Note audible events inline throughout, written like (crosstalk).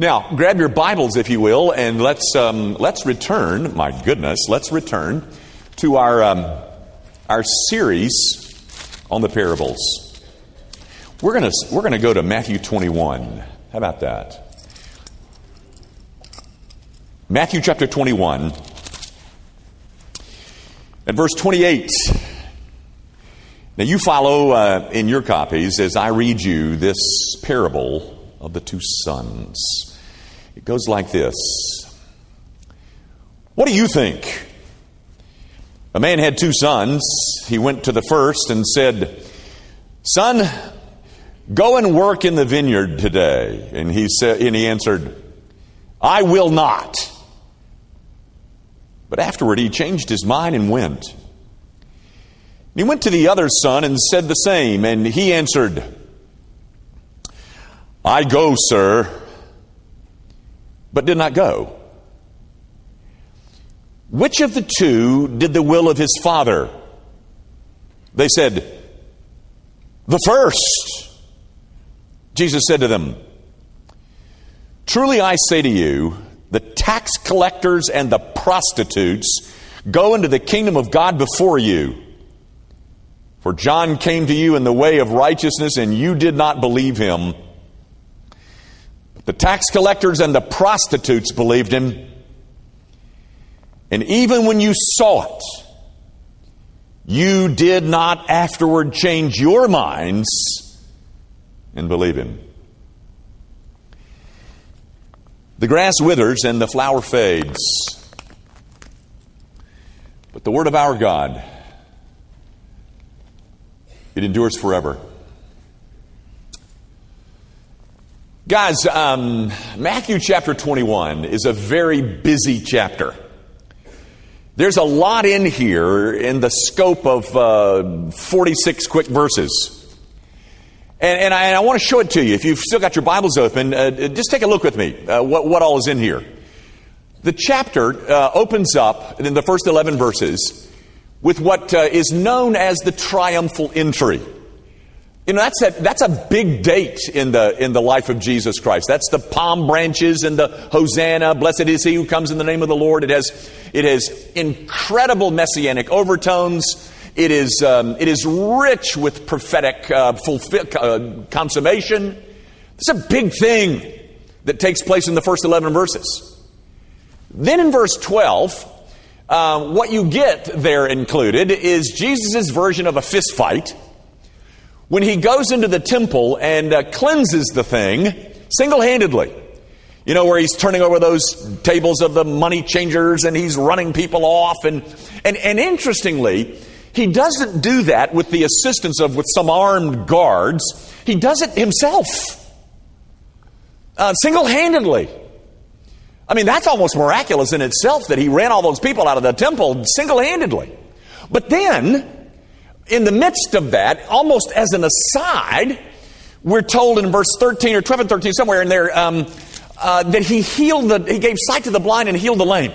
Now, grab your Bibles, if you will, and let's um, let's return. My goodness, let's return to our um, our series on the parables. We're gonna we're gonna go to Matthew 21. How about that? Matthew chapter 21 and verse 28. Now you follow uh, in your copies as I read you this parable of the two sons. It goes like this What do you think? A man had two sons. He went to the first and said, Son, go and work in the vineyard today. And he said, and he answered, I will not. But afterward he changed his mind and went. He went to the other son and said the same, and he answered, I go, sir but did not go. Which of the two did the will of his father? They said, The first. Jesus said to them, Truly I say to you, the tax collectors and the prostitutes go into the kingdom of God before you. For John came to you in the way of righteousness, and you did not believe him. The tax collectors and the prostitutes believed him. And even when you saw it, you did not afterward change your minds and believe him. The grass withers and the flower fades. But the word of our God, it endures forever. Guys, um, Matthew chapter 21 is a very busy chapter. There's a lot in here in the scope of uh, 46 quick verses. And, and, I, I, want to show it to you. If you've still got your Bibles open, uh, just take a look with me. Uh, what, what, all is in here? The chapter uh, opens up in the first 11 verses with what uh, is known as the triumphal entry. You know, that's a, that's a big date in the, in the life of Jesus Christ. That's the palm branches and the Hosanna, blessed is he who comes in the name of the Lord. It has, it has incredible messianic overtones. It is, um, it is rich with prophetic uh, fulfill, uh, consummation. It's a big thing that takes place in the first 11 verses. Then in verse 12, uh, what you get there included is Jesus' version of a fist fight when he goes into the temple and uh, cleanses the thing single handedly. You know, where he's turning over those tables of the money changers and he's running people off. And, and, and interestingly, he doesn't do that with the assistance of with some armed guards. He does it himself, uh, single handedly. I mean, that's almost miraculous in itself that he ran all those people out of the temple single handedly. But then, in the midst of that, almost as an aside, we're told in verse 13 or 12 and 13, somewhere in there, um, uh, that he healed the, he gave sight to the blind and healed the lame.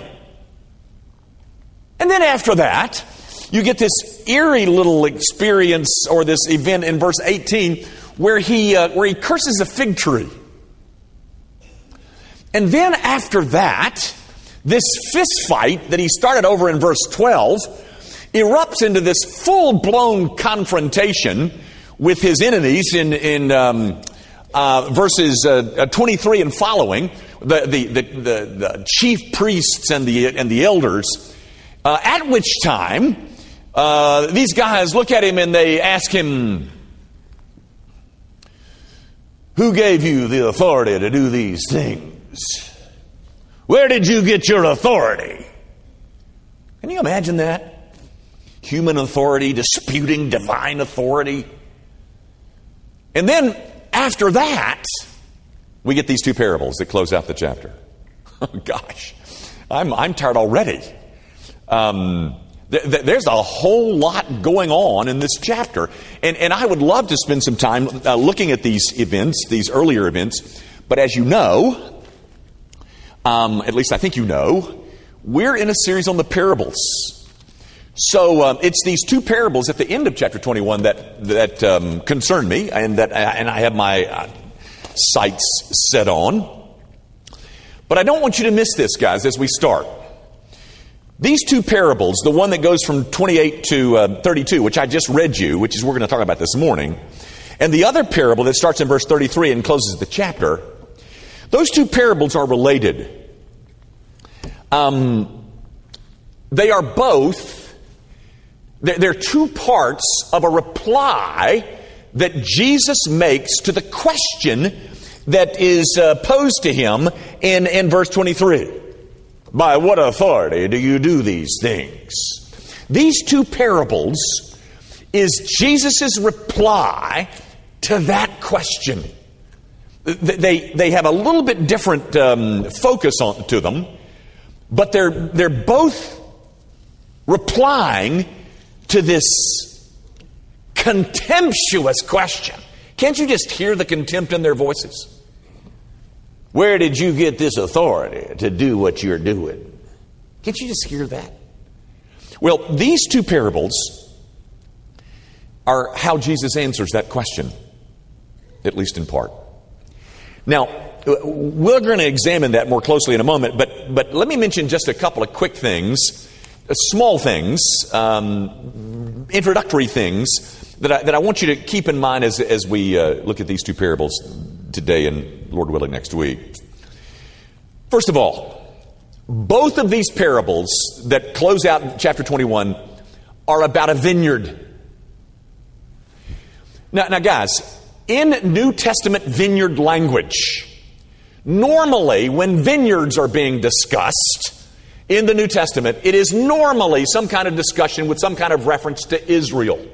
And then after that, you get this eerie little experience or this event in verse 18 where he, uh, where he curses a fig tree. And then after that, this fist fight that he started over in verse 12 erupts into this full blown confrontation with his enemies in, in um, uh, verses uh, uh 23 and following, the, the, the, the, chief priests and the, and the elders, uh, at which time uh, these guys look at him and they ask him, Who gave you the authority to do these things? Where did you get your authority? Can you imagine that? Human authority disputing divine authority. And then after that, we get these two parables that close out the chapter. (laughs) Oh, gosh, I'm, I'm tired already. Um, th- th- there's a whole lot going on in this chapter. And, and I would love to spend some time uh, looking at these events, these earlier events. But as you know, um, at least I think you know, we're in a series on the parables. So um, it's these two parables at the end of chapter 21 that that um, concern me, and that and I have my uh, sights set on. But I don't want you to miss this, guys, as we start. These two parables, the one that goes from 28 to uh, 32, which I just read you, which is we're going to talk about this morning, and the other parable that starts in verse 33 and closes the chapter, those two parables are related. Um, they are both, they're two parts of a reply that Jesus makes to the question that is uh, posed to him in, in verse 23. By what authority do you do these things? These two parables is Jesus' reply to that question. They, they have a little bit different um, focus on, to them, but they're, they're both replying to this contemptuous question. Can't you just hear the contempt in their voices? Where did you get this authority to do what you're doing? Can't you just hear that? Well, these two parables are how Jesus answers that question, at least in part. Now, we're going to examine that more closely in a moment, but, but let me mention just a couple of quick things, small things, um, introductory things that I, that I want you to keep in mind as, as we uh, look at these two parables today and, Lord willing, next week. First of all, both of these parables that close out chapter 21 are about a vineyard. Now, now, guys, in New Testament vineyard language, normally when vineyards are being discussed in the New Testament, it is normally some kind of discussion with some kind of reference to Israel.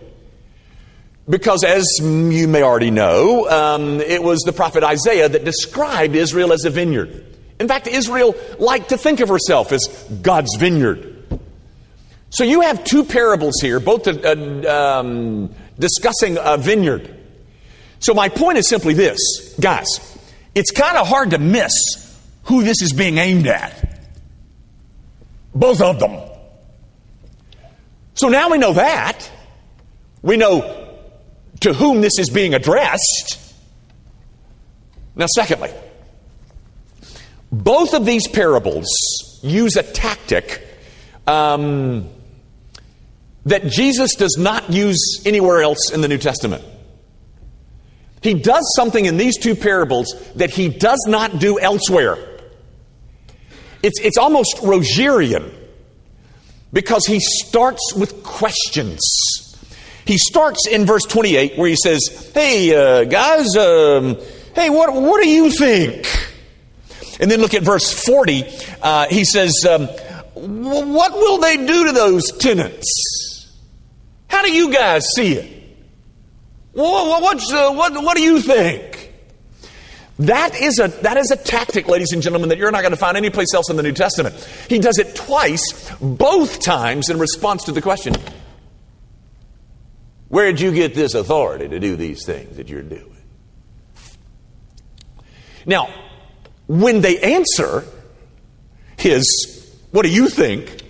Because, as you may already know, um, it was the prophet Isaiah that described Israel as a vineyard. In fact, Israel liked to think of herself as God's vineyard. So you have two parables here, both uh, um, discussing a vineyard. So my point is simply this, guys, it's kind of hard to miss who this is being aimed at. Both of them. So now we know that. We know to whom this is being addressed. Now, secondly, both of these parables use a tactic um, that Jesus does not use anywhere else in the New Testament. He does something in these two parables that he does not do elsewhere. It's, it's almost Rogerian because he starts with questions. He starts in verse 28 where he says, Hey, uh, guys, um, hey, what, what do you think? And then look at verse 40. Uh, he says, um, What will they do to those tenants? How do you guys see it? What, what's, uh, what, what do you think? That is, a, that is a tactic, ladies and gentlemen, that you're not going to find anyplace else in the New Testament. He does it twice, both times in response to the question where did you get this authority to do these things that you're doing? Now, when they answer his, what do you think?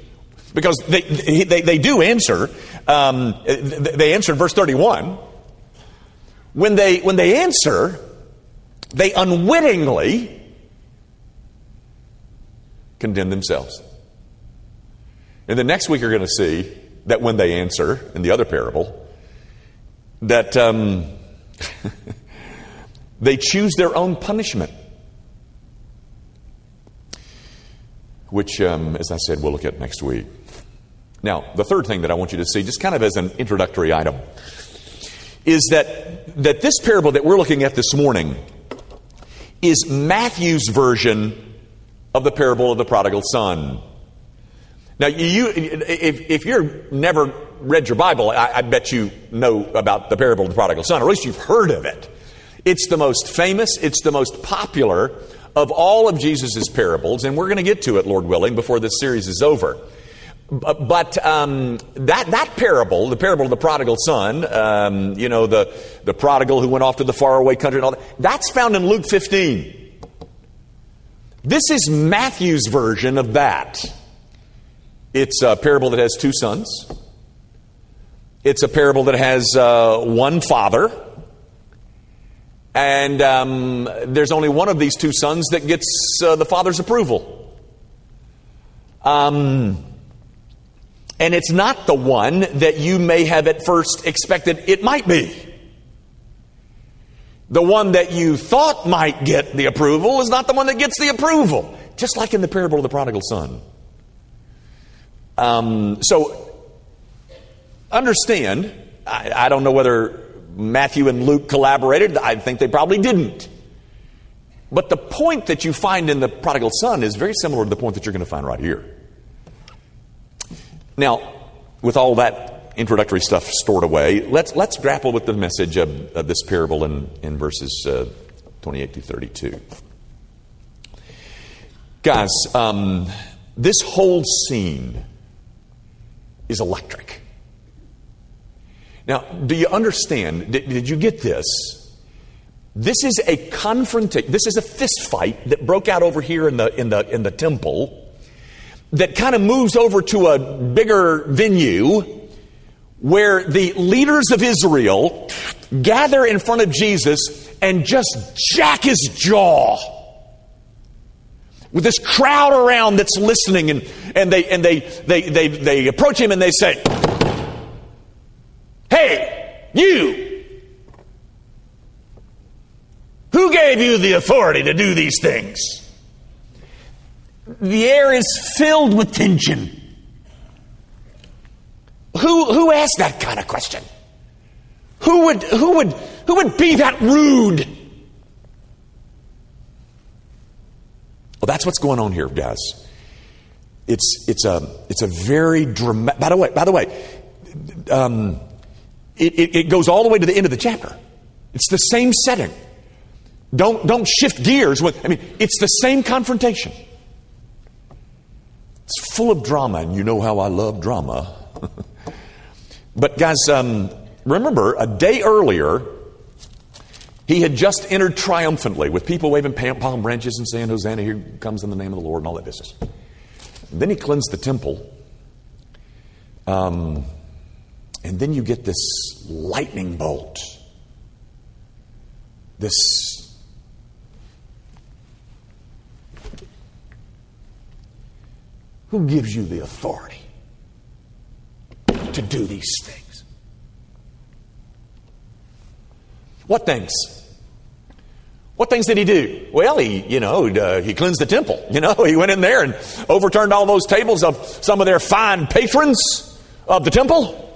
Because they, they, they do answer, um, they answered verse 31. When they, when they answer, they unwittingly condemn themselves. And the next week, you're going to see that when they answer in the other parable, that um, (laughs) they choose their own punishment. Which, um, as I said, we'll look at next week. Now, the third thing that I want you to see, just kind of as an introductory item, is that, that this parable that we're looking at this morning is Matthew's version of the parable of the prodigal son. Now, you, if, if you've never read your Bible, I, I, bet you know about the parable of the prodigal son, or at least you've heard of it. It's the most famous, it's the most popular of all of Jesus' parables, and we're going to get to it, Lord willing, before this series is over. But um, that, that parable, the parable of the prodigal son, um, you know, the, the prodigal who went off to the faraway country and all that, that's found in Luke 15. This is Matthew's version of that. It's a parable that has two sons. It's a parable that has uh, one father. And um, there's only one of these two sons that gets uh, the father's approval. Um, and it's not the one that you may have at first expected it might be. The one that you thought might get the approval is not the one that gets the approval. Just like in the parable of the prodigal son. Um, so, understand, I, I don't know whether Matthew and Luke collaborated. I think they probably didn't. But the point that you find in the prodigal son is very similar to the point that you're going to find right here. Now, with all that introductory stuff stored away, let's, let's grapple with the message of, of this parable in, in verses uh, 28 to 32. Guys, um, this whole scene is electric. Now, do you understand? Did, did you get this? This is a confrontation. This is a fist fight that broke out over here in the in the in the temple. That kind of moves over to a bigger venue where the leaders of Israel gather in front of Jesus and just jack his jaw with this crowd around that's listening and, and they and they, they they they approach him and they say hey you! Who gave you the authority to do these things the air is filled with tension who who asked that kind of question who would who would who would be that rude Well, that's what's going on here, guys. It's, it's, a, it's a very dramatic, by the way, by the way, um, it, it, it goes all the way to the end of the chapter. It's the same setting. Don't, don't shift gears. With, I mean, it's the same confrontation. It's full of drama, and you know how I love drama. (laughs) but, guys, um, remember, a day earlier, he had just entered triumphantly with people waving palm branches and saying, Hosanna, here comes in the name of the Lord, and all that business. And then he cleansed the temple. Um, and then you get this lightning bolt. This Who gives you the authority to do these things? What things? What things did he do? Well, he, you know, uh, he cleansed the temple. (laughs) You know, he went in there and overturned all those tables of some of their fine patrons of the temple.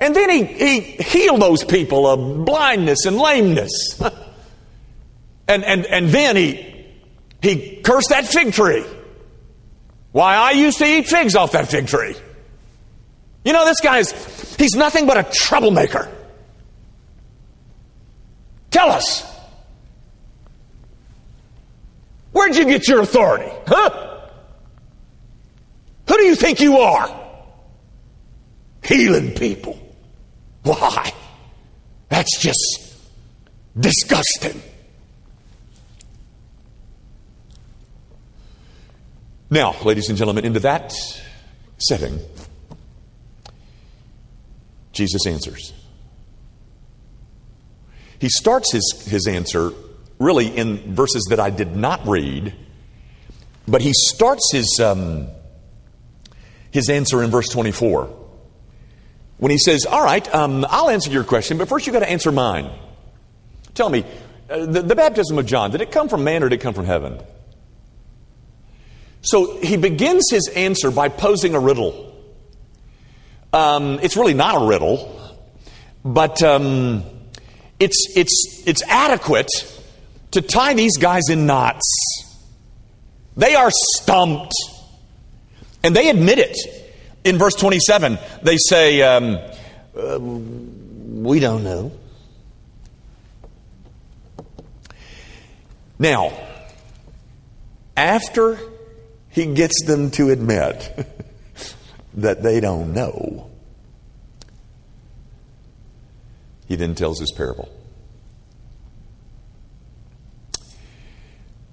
And then he, he healed those people of blindness and lameness. (laughs) and, and, and then he, he cursed that fig tree. Why, I used to eat figs off that fig tree. You know, this guy's, he's nothing but a troublemaker. Tell us. Where'd you get your authority? Huh? Who do you think you are? Healing people. Why? That's just disgusting. Now, ladies and gentlemen, into that setting, Jesus answers. He starts his, his answer really in verses that I did not read, but he starts his, um, his answer in verse 24 when he says, All right, um, I'll answer your question, but first you've got to answer mine. Tell me, uh, the, the baptism of John, did it come from man or did it come from heaven? So he begins his answer by posing a riddle. Um, it's really not a riddle, but um, it's, it's, it's adequate to tie these guys in knots. They are stumped. And they admit it. In verse 27, they say, um, uh, We don't know. Now, after he gets them to admit (laughs) that they don't know, he then tells his parable.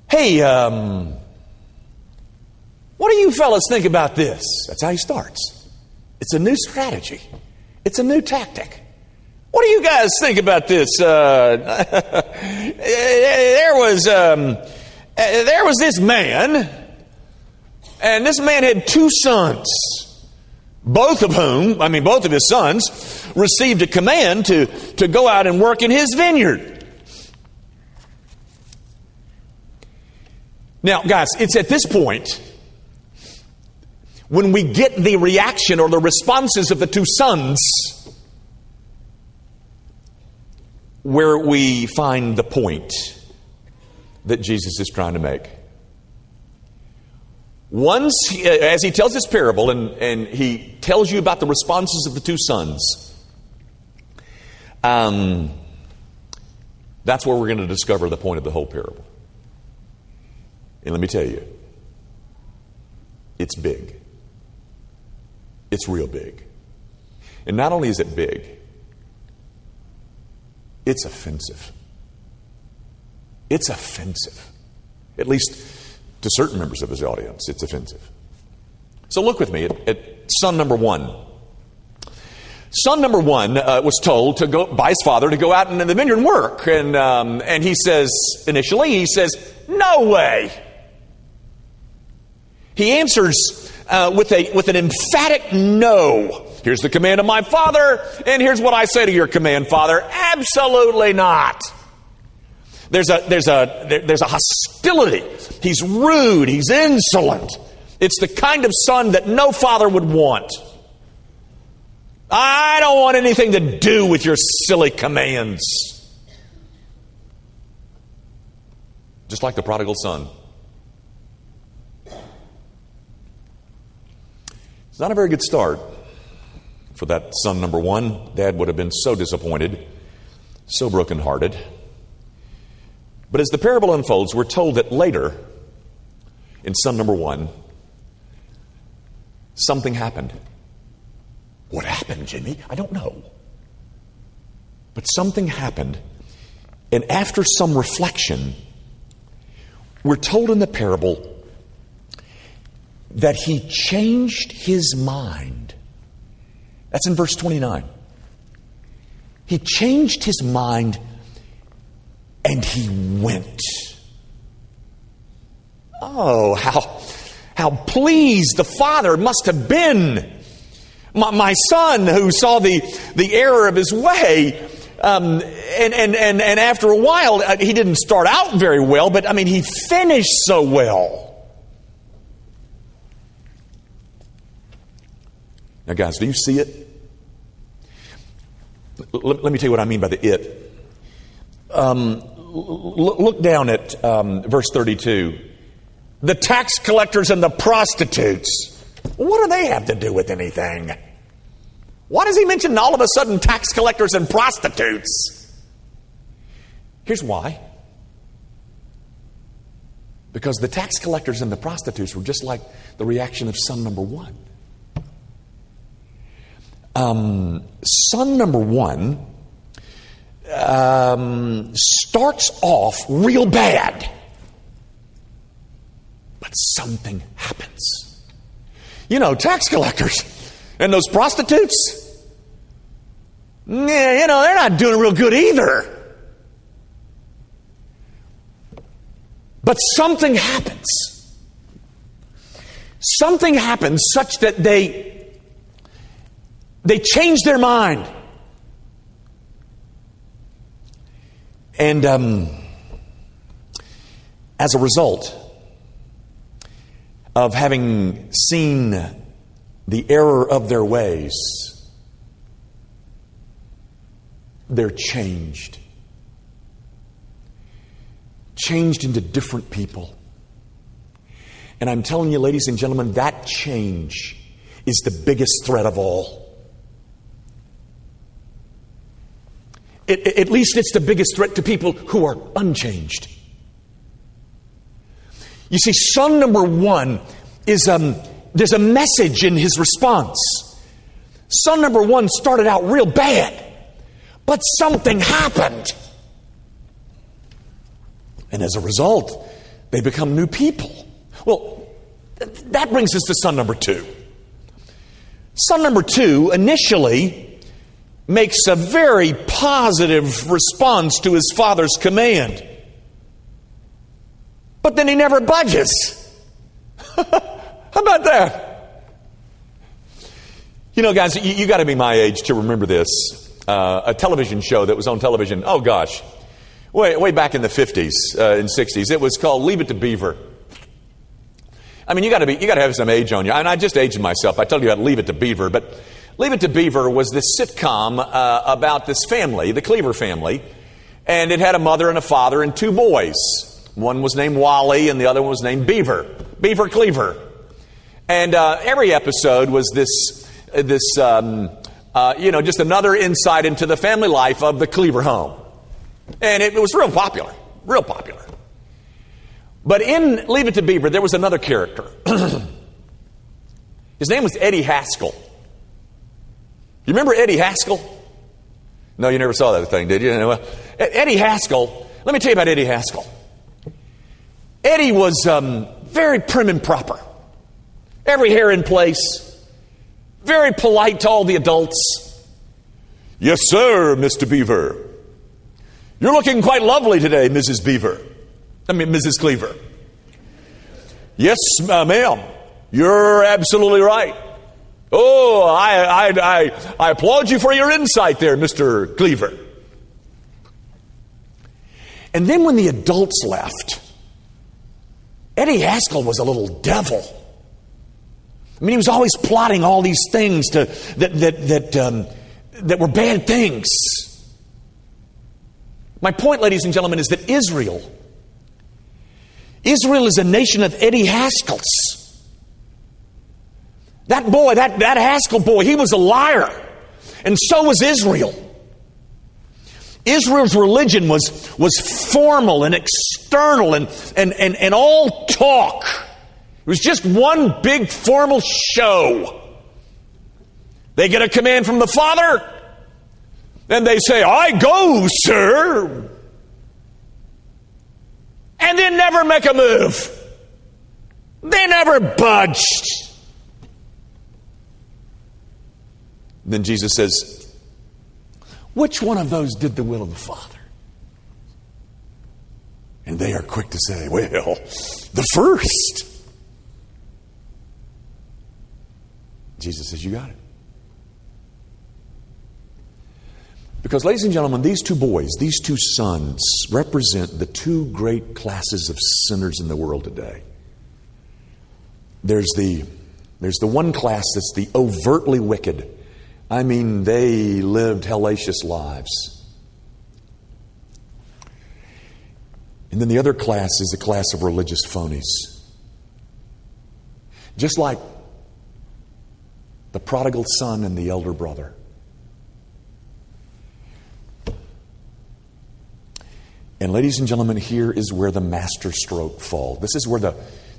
Hey, um, what do you fellas think about this? That's how he starts. It's a new strategy, it's a new tactic. What do you guys think about this? Uh, (laughs) there was um, there was this man, and this man had two sons, both of whom, I mean, both of his sons, received a command to to go out and work in his vineyard. Now, guys, it's at this point when we get the reaction or the responses of the two sons where we find the point that Jesus is trying to make. Once, as he tells this parable and, and he tells you about the responses of the two sons, um, that's where we're going to discover the point of the whole parable. And let me tell you, it's big. It's real big. And not only is it big, it's offensive. It's offensive. At least to certain members of his audience, it's offensive. So look with me at, at son number one. Son number one uh, was told to go by his father to go out in the vineyard and work, and um, and he says initially he says no way. He answers uh, with a with an emphatic no. Here's the command of my father, and here's what I say to your command, Father. Absolutely not. There's a, there's a, there, there's a hostility. He's rude. He's insolent. It's the kind of son that no father would want. I don't want anything to do with your silly commands. Just like the prodigal son. It's not a very good start for that son number one. Dad would have been so disappointed, so brokenhearted. But as the parable unfolds, we're told that later, in son number one, something happened. What happened, Jimmy? I don't know. But something happened. And after some reflection, we're told in the parable that he changed his mind. That's in verse 29. He changed his mind and he went. Oh, how, how pleased the father must have been. My, my son, who saw the, the error of his way, um, and, and, and, and after a while, uh, he didn't start out very well, but I mean, he finished so well. Now, guys, do you see it? Let, let me tell you what I mean by the it. Um, look down at um, verse 32. The tax collectors and the prostitutes. What do they have to do with anything? Why does he mention all of a sudden tax collectors and prostitutes? Here's why. Because the tax collectors and the prostitutes were just like the reaction of son number one. Um, son number one um, starts off real bad, but something happens. You know, tax collectors and those prostitutes, you know, they're not doing real good either. But something happens. Something happens such that they they change their mind. And um, as a result of having seen the error of their ways, they're changed. Changed into different people. And I'm telling you, ladies and gentlemen, that change is the biggest threat of all. It, at least it's the biggest threat to people who are unchanged. You see, son number one is um, there's a message in his response. Son number one started out real bad, but something happened. And as a result, they become new people. Well, that brings us to son number two. Son number two initially makes a very positive response to his father's command. But then he never budges. (laughs) How about that? You know, guys, you, you got to be my age to remember this. Uh, a television show that was on television, oh gosh, way, way back in the 50s uh, and 60s. It was called Leave It to Beaver. I mean, you got to be, you got to have some age on you. And I just aged myself. I told you I'd leave it to Beaver, but Leave It to Beaver was this sitcom uh, about this family, the Cleaver family, and it had a mother and a father and two boys. One was named Wally, and the other one was named Beaver, Beaver Cleaver. And uh, every episode was this, this, um, uh, you know, just another insight into the family life of the Cleaver home, and it, it was real popular, real popular. But in Leave It to Beaver, there was another character. (clears throat) His name was Eddie Haskell. You remember Eddie Haskell? No, you never saw that thing, did you? Well, Eddie Haskell, let me tell you about Eddie Haskell. Eddie was um, very prim and proper, every hair in place, very polite to all the adults. Yes, sir, Mr. Beaver. You're looking quite lovely today, Mrs. Beaver. I mean, Mrs. Cleaver. Yes, uh, ma'am. You're absolutely right. Oh, I, I, I, I applaud you for your insight there, Mr. Cleaver. And then when the adults left, Eddie Haskell was a little devil. I mean, he was always plotting all these things to, that, that, that, um, that were bad things. My point, ladies and gentlemen, is that Israel, Israel is a nation of Eddie Haskells. That boy, that, that Haskell boy, he was a liar. And so was Israel. Israel's religion was, was formal and external and, and, and, and all talk. It was just one big formal show. They get a command from the Father, and they say, I go, sir. And then never make a move. They never budged. Then Jesus says, Which one of those did the will of the Father? And they are quick to say, Well, the first. Jesus says, You got it. Because, ladies and gentlemen, these two boys, these two sons, represent the two great classes of sinners in the world today. There's the, there's the one class that's the overtly wicked I mean, they lived hellacious lives. And then the other class is the class of religious phonies. Just like the prodigal son and the elder brother. And ladies and gentlemen, here is where the master stroke falls. This is where the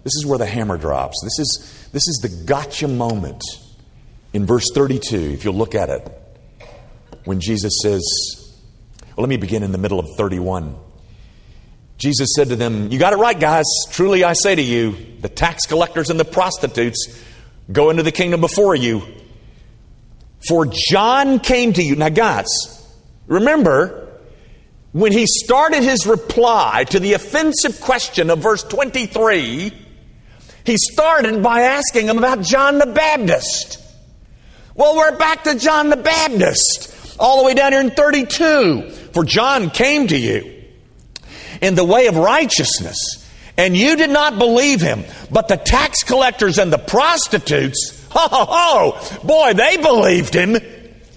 this is where the hammer drops. This is this is the gotcha moment in verse 32, if you'll look at it, when Jesus says, well, let me begin in the middle of 31. Jesus said to them, You got it right, guys. Truly I say to you, the tax collectors and the prostitutes go into the kingdom before you. For John came to you. Now, guys, remember, when he started his reply to the offensive question of verse 23, he started by asking him about John the Baptist. Well, we're back to John the Baptist, all the way down here in 32. For John came to you in the way of righteousness, and you did not believe him. But the tax collectors and the prostitutes, (laughs) ho, ho, ho, boy, they believed him.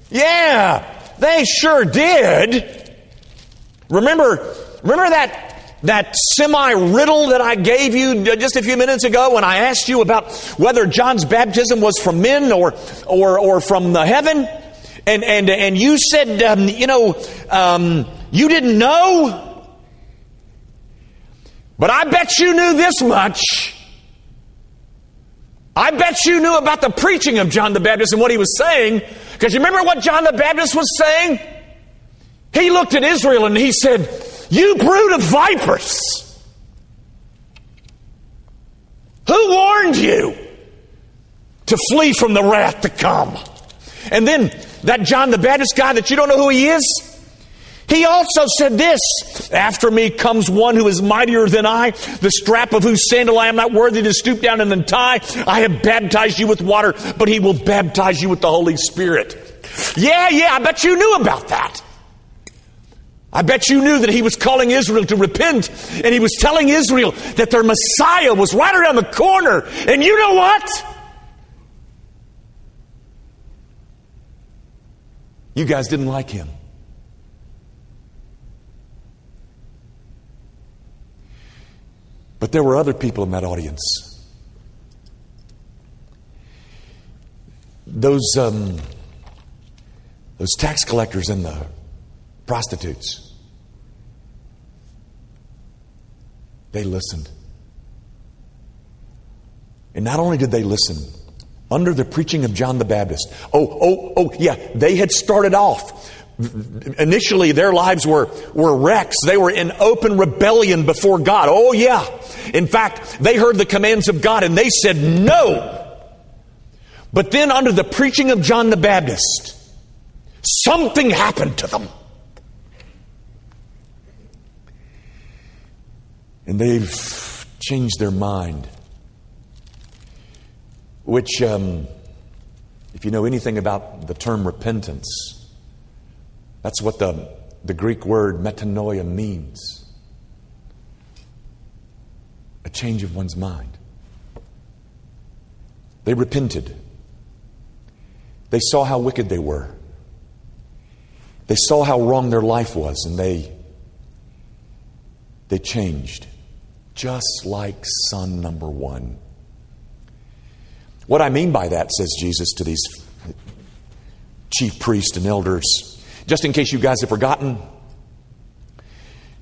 Yeah, they sure did. Remember, remember that that semi riddle that I gave you just a few minutes ago when I asked you about whether John's baptism was from men or, or, or from the heaven? And, and, and you said, um, you know, um, you didn't know? But I bet you knew this much. I bet you knew about the preaching of John the Baptist and what he was saying. Because you remember what John the Baptist was saying? He looked at Israel and he said, you brood of vipers! Who warned you to flee from the wrath to come? And then that John the Baptist guy that you don't know who he is? He also said this After me comes one who is mightier than I, the strap of whose sandal I am not worthy to stoop down and untie. I have baptized you with water, but he will baptize you with the Holy Spirit. Yeah, yeah, I bet you knew about that. I bet you knew that he was calling Israel to repent, and he was telling Israel that their Messiah was right around the corner. And you know what? You guys didn't like him. But there were other people in that audience. Those, um, those tax collectors and the prostitutes. They listened. And not only did they listen, under the preaching of John the Baptist, oh, oh, oh, yeah, they had started off Initially, their lives were, were wrecks. They were in open rebellion before God. Oh, yeah. In fact, they heard the commands of God and they said no. But then, under the preaching of John the Baptist, something happened to them. And they've changed their mind. Which, um, if you know anything about the term repentance, that's what the, the Greek word metanoia means a change of one's mind. They repented. They saw how wicked they were. They saw how wrong their life was, and they, they changed, just like son number one. What I mean by that, says Jesus to these chief priests and elders, just in case you guys have forgotten,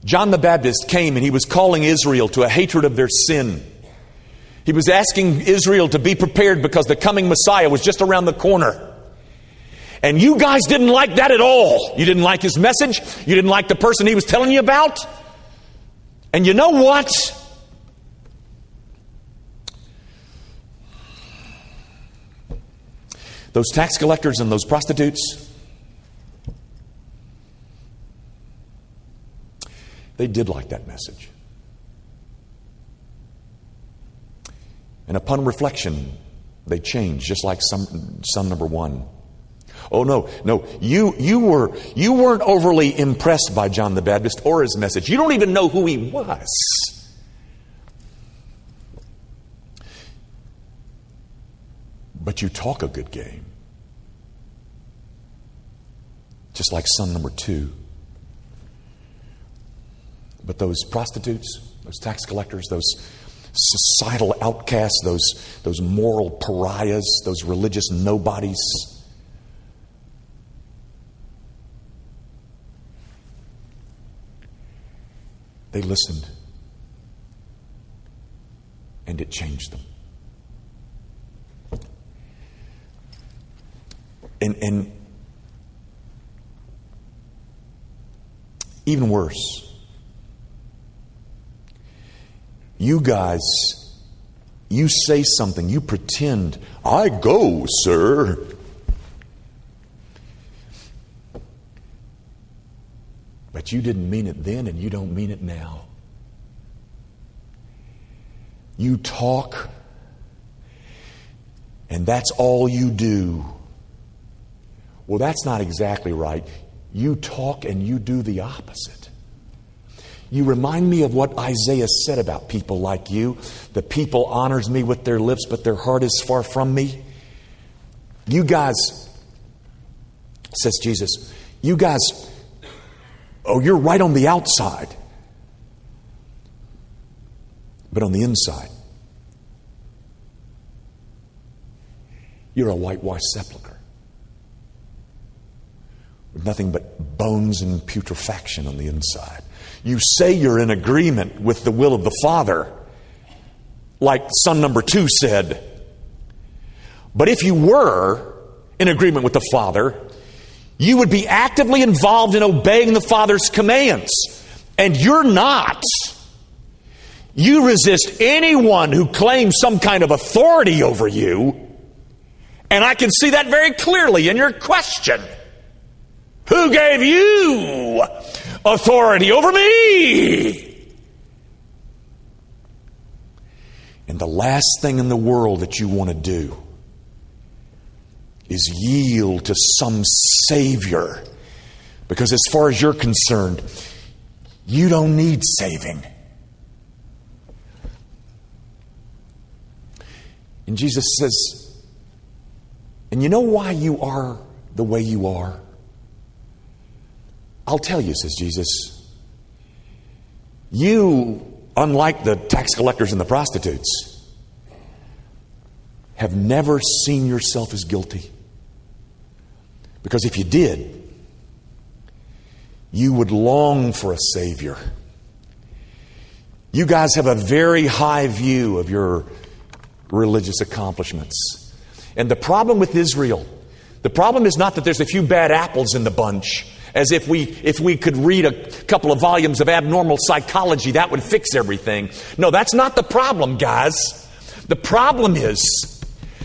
John the Baptist came and he was calling Israel to a hatred of their sin. He was asking Israel to be prepared because the coming Messiah was just around the corner. And you guys didn't like that at all. You didn't like his message. You didn't like the person he was telling you about. And you know what? Those tax collectors and those prostitutes, They did like that message. And upon reflection, they changed, just like some, son number one. Oh no, no, you you were you weren't overly impressed by John the Baptist or his message. You don't even know who he was. But you talk a good game. Just like son number two. But those prostitutes, those tax collectors, those societal outcasts, those, those moral pariahs, those religious nobodies, they listened. And it changed them. And, and even worse, You guys, you say something, you pretend, I go, sir. But you didn't mean it then and you don't mean it now. You talk, and that's all you do. Well, that's not exactly right. You talk and you do the opposite. You remind me of what Isaiah said about people like you. The people honors me with their lips, but their heart is far from me. You guys, says Jesus, you guys, oh, you're right on the outside, but on the inside, you're a whitewashed sepulchre with nothing but bones and putrefaction on the inside. You say you're in agreement with the will of the Father, like son number two said. But if you were in agreement with the Father, you would be actively involved in obeying the Father's commands. And you're not. You resist anyone who claims some kind of authority over you, And I can see that very clearly in your question. Who gave you authority over me? And the last thing in the world that you want to do is yield to some Savior. Because as far as you're concerned, you don't need saving. And Jesus says, and you know why you are the way you are? I'll tell you, says Jesus. You, unlike the tax collectors and the prostitutes, have never seen yourself as guilty. Because if you did, you would long for a Savior. You guys have a very high view of your religious accomplishments. And the problem with Israel, the problem is not that there's a few bad apples in the bunch, as if we, if we could read a couple of volumes of abnormal psychology, that would fix everything. No, that's not the problem, guys. The problem is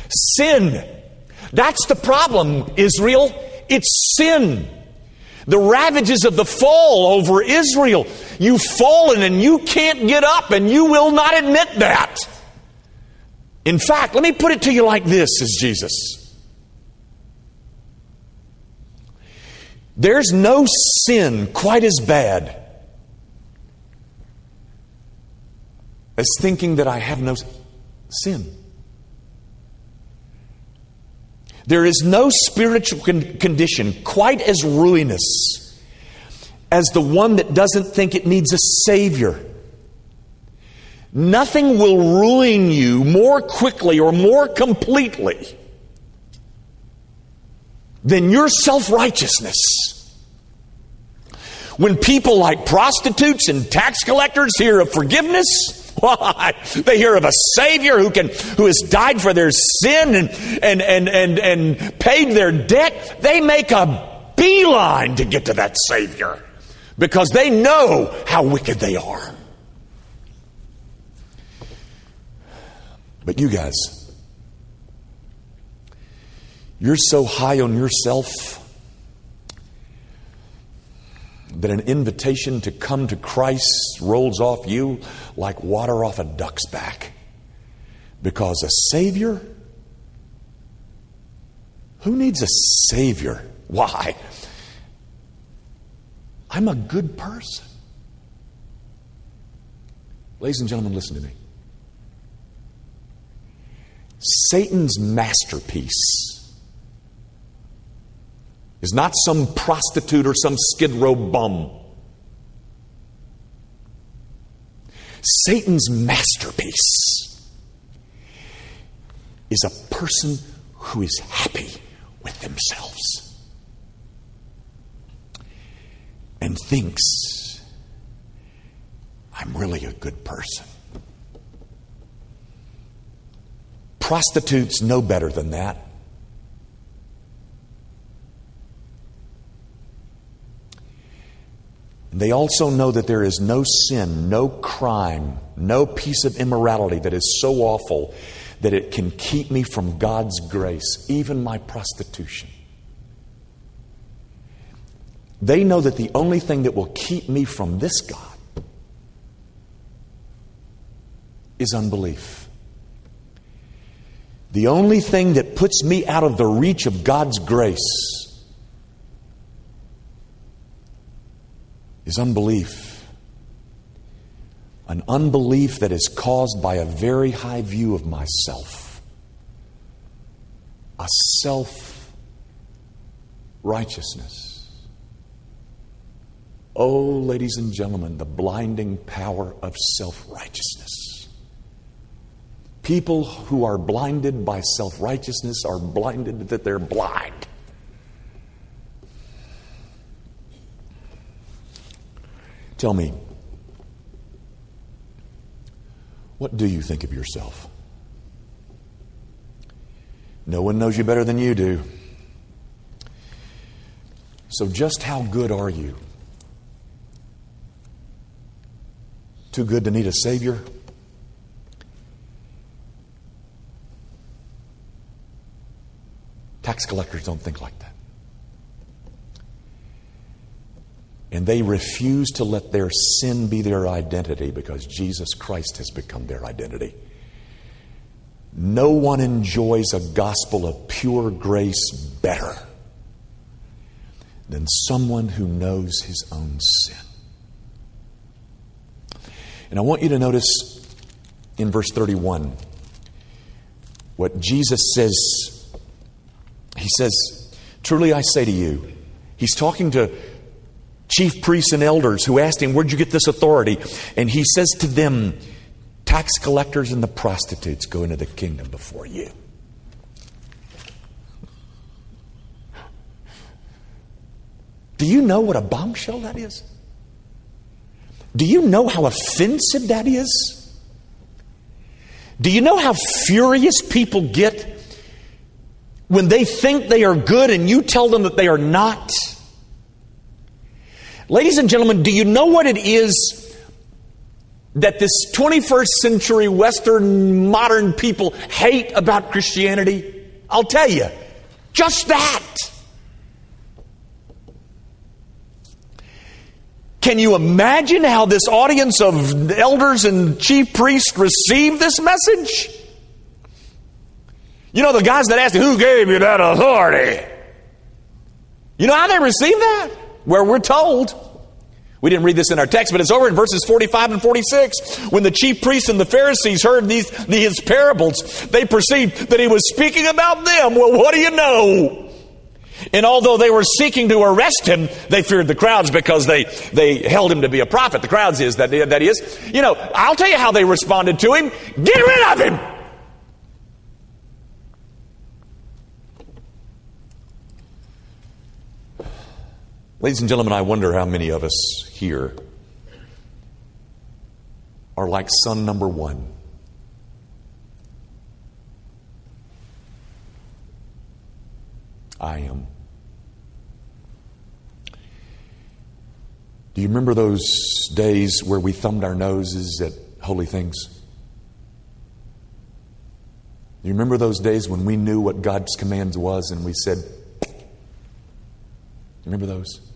sin. That's the problem, Israel. It's sin. The ravages of the fall over Israel. You've fallen and you can't get up, and you will not admit that. In fact, let me put it to you like this, says Jesus. There's no sin quite as bad as thinking that I have no sin. There is no spiritual con- condition quite as ruinous as the one that doesn't think it needs a Savior. Nothing will ruin you more quickly or more completely than your self righteousness. When people like prostitutes and tax collectors hear of forgiveness, (laughs) why? They hear of a Savior who can who has died for their sin and and and and, and paid their debt. They make a beeline to get to that Savior because they know how wicked they are. But you guys, you're so high on yourself that an invitation to come to Christ rolls off you like water off a duck's back. Because a Savior? Who needs a Savior? Why? I'm a good person. Ladies and gentlemen, listen to me. Satan's masterpiece is not some prostitute or some skid row bum. Satan's masterpiece is a person who is happy with themselves and thinks, I'm really a good person. Prostitutes know better than that. They also know that there is no sin, no crime, no piece of immorality that is so awful that it can keep me from God's grace, even my prostitution. They know that the only thing that will keep me from this God is unbelief. The only thing that puts me out of the reach of God's grace is unbelief. An unbelief that is caused by a very high view of myself, a self righteousness. Oh, ladies and gentlemen, the blinding power of self righteousness. People who are blinded by self righteousness are blinded that they're blind. Tell me, what do you think of yourself? No one knows you better than you do. So, just how good are you? Too good to need a Savior? Tax collectors don't think like that. And they refuse to let their sin be their identity because Jesus Christ has become their identity. No one enjoys a gospel of pure grace better than someone who knows his own sin. And I want you to notice in verse 31 what Jesus says. He says, Truly I say to you, he's talking to chief priests and elders who asked him, Where'd you get this authority? And he says to them, Tax collectors and the prostitutes go into the kingdom before you. Do you know what a bombshell that is? Do you know how offensive that is? Do you know how furious people get when they think they are good and you tell them that they are not? Ladies and gentlemen, do you know what it is that this 21st century Western modern people hate about Christianity? I'll tell you, just that. Can you imagine how this audience of elders and chief priests received this message? You know, the guys that asked, Who gave you that authority? You know how they received that? Where we're told. We didn't read this in our text, but it's over in verses 45 and 46. When the chief priests and the Pharisees heard these, these parables, they perceived that he was speaking about them. Well, what do you know? And although they were seeking to arrest him, they feared the crowds because they, they held him to be a prophet. The crowds is that, that is. You know, I'll tell you how they responded to him. Get rid of him! Ladies and gentlemen, I wonder how many of us here are like son number one. I am. Do you remember those days where we thumbed our noses at holy things? Do you remember those days when we knew what God's commands was and we said, Remember those?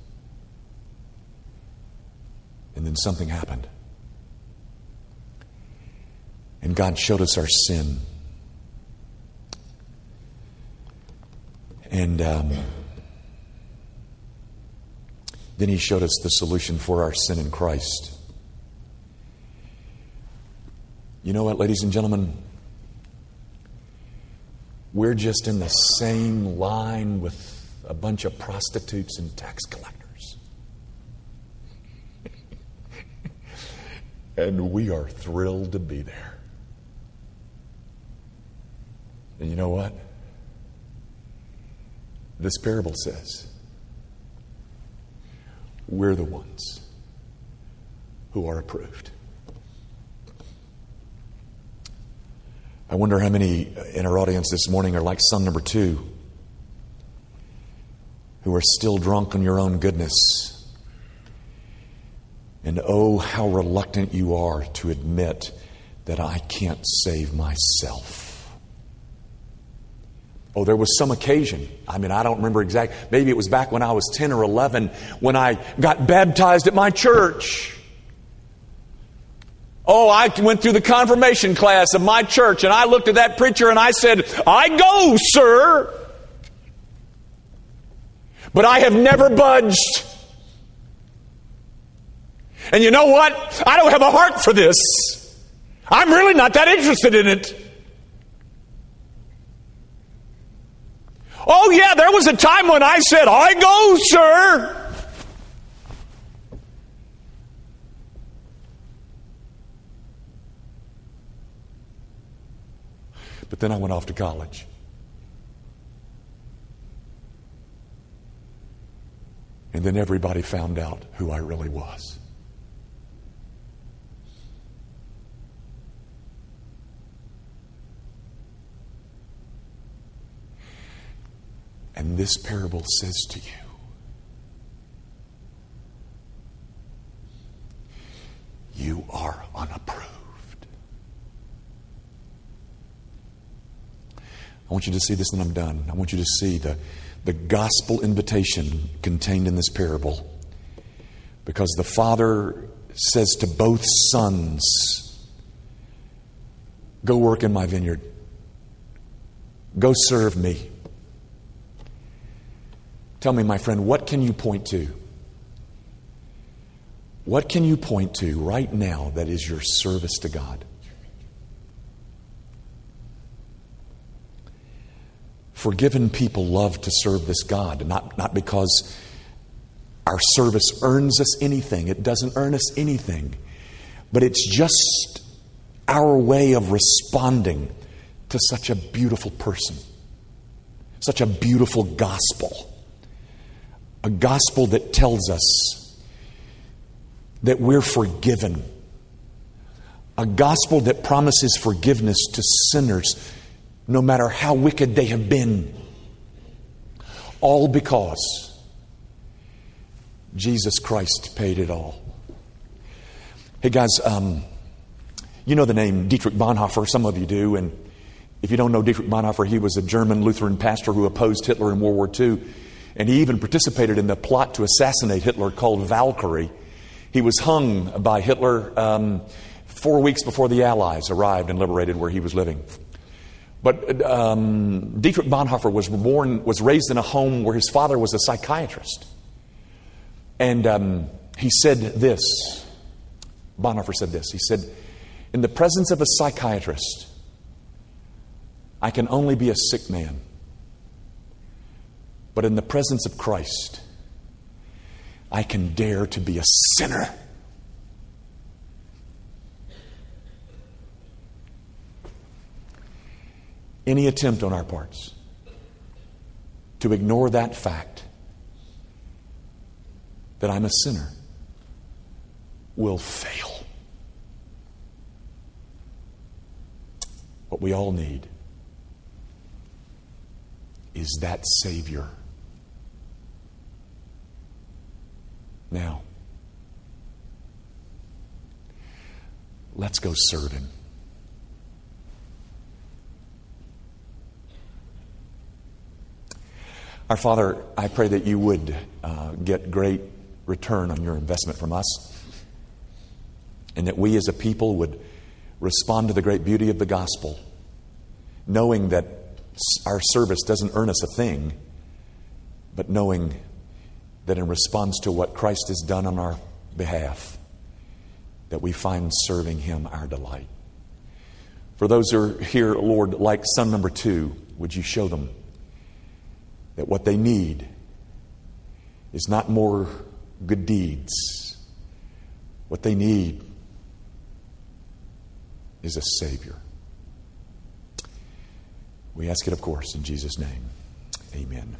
And then something happened. And God showed us our sin. And um, then he showed us the solution for our sin in Christ. You know what, ladies and gentlemen? We're just in the same line with a bunch of prostitutes and tax collectors. And we are thrilled to be there. And you know what? This parable says we're the ones who are approved. I wonder how many in our audience this morning are like son number two, who are still drunk on your own goodness. And oh, how reluctant you are to admit that I can't save myself. Oh, there was some occasion. I mean, I don't remember exactly. Maybe it was back when I was 10 or 11 when I got baptized at my church. Oh, I went through the confirmation class of my church and I looked at that preacher and I said, I go, sir. But I have never budged. And you know what? I don't have a heart for this. I'm really not that interested in it. Oh, yeah, there was a time when I said, I go, sir. But then I went off to college. And then everybody found out who I really was. And this parable says to you you are unapproved. I want you to see this and I'm done. I want you to see the, the gospel invitation contained in this parable. Because the father says to both sons, Go work in my vineyard, go serve me. Tell me, my friend, what can you point to? What can you point to right now that is your service to God? Forgiven people love to serve this God, not, not because our service earns us anything, it doesn't earn us anything, but it's just our way of responding to such a beautiful person, such a beautiful gospel. A gospel that tells us that we're forgiven. A gospel that promises forgiveness to sinners no matter how wicked they have been. All because Jesus Christ paid it all. Hey guys, um, you know the name Dietrich Bonhoeffer, some of you do, and if you don't know Dietrich Bonhoeffer, he was a German Lutheran pastor who opposed Hitler in World War II, and he even participated in the plot to assassinate Hitler called Valkyrie. He was hung by Hitler um, four weeks before the Allies arrived and liberated where he was living. But um, Dietrich Bonhoeffer was born, was raised in a home where his father was a psychiatrist. And um, he said this Bonhoeffer said this. He said, In the presence of a psychiatrist, I can only be a sick man. But in the presence of Christ, I can dare to be a sinner. Any attempt on our parts to ignore that fact that I'm a sinner will fail. What we all need is that Savior. Now, let's go serve Him. Our Father, I pray that you would uh, get great return on your investment from us. And that we as a people would respond to the great beauty of the gospel, knowing that our service doesn't earn us a thing, but knowing that in response to what Christ has done on our behalf, that we find serving Him our delight. For those who are here, Lord, like son number two, would you show them that what they need is not more good deeds. What they need is a Savior. We ask it, of course, in Jesus' name. Amen.